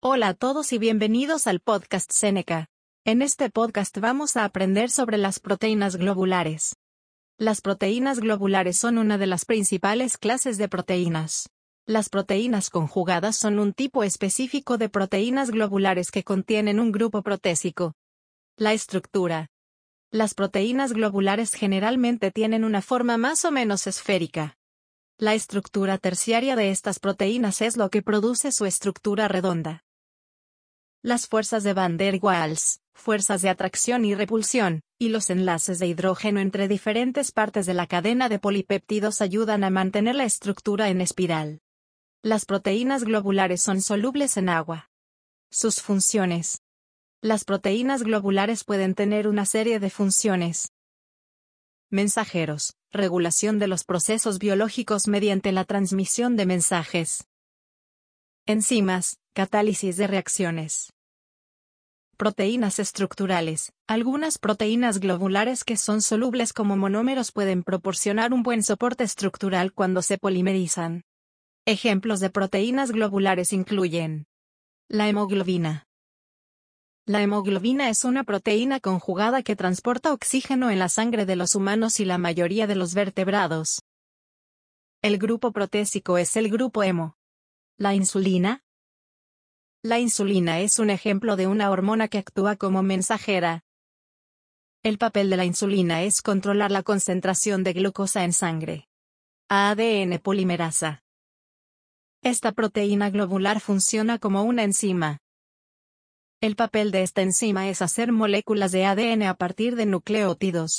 Hola a todos y bienvenidos al podcast Seneca. En este podcast vamos a aprender sobre las proteínas globulares. Las proteínas globulares son una de las principales clases de proteínas. Las proteínas conjugadas son un tipo específico de proteínas globulares que contienen un grupo protésico. La estructura. Las proteínas globulares generalmente tienen una forma más o menos esférica. La estructura terciaria de estas proteínas es lo que produce su estructura redonda. Las fuerzas de Van der Waals, fuerzas de atracción y repulsión, y los enlaces de hidrógeno entre diferentes partes de la cadena de polipéptidos ayudan a mantener la estructura en espiral. Las proteínas globulares son solubles en agua. Sus funciones. Las proteínas globulares pueden tener una serie de funciones. Mensajeros regulación de los procesos biológicos mediante la transmisión de mensajes. Enzimas, catálisis de reacciones. Proteínas estructurales. Algunas proteínas globulares que son solubles como monómeros pueden proporcionar un buen soporte estructural cuando se polimerizan. Ejemplos de proteínas globulares incluyen la hemoglobina, la hemoglobina es una proteína conjugada que transporta oxígeno en la sangre de los humanos y la mayoría de los vertebrados. El grupo protésico es el grupo hemo. La insulina. La insulina es un ejemplo de una hormona que actúa como mensajera. El papel de la insulina es controlar la concentración de glucosa en sangre. ADN polimerasa. Esta proteína globular funciona como una enzima. El papel de esta enzima es hacer moléculas de ADN a partir de nucleótidos.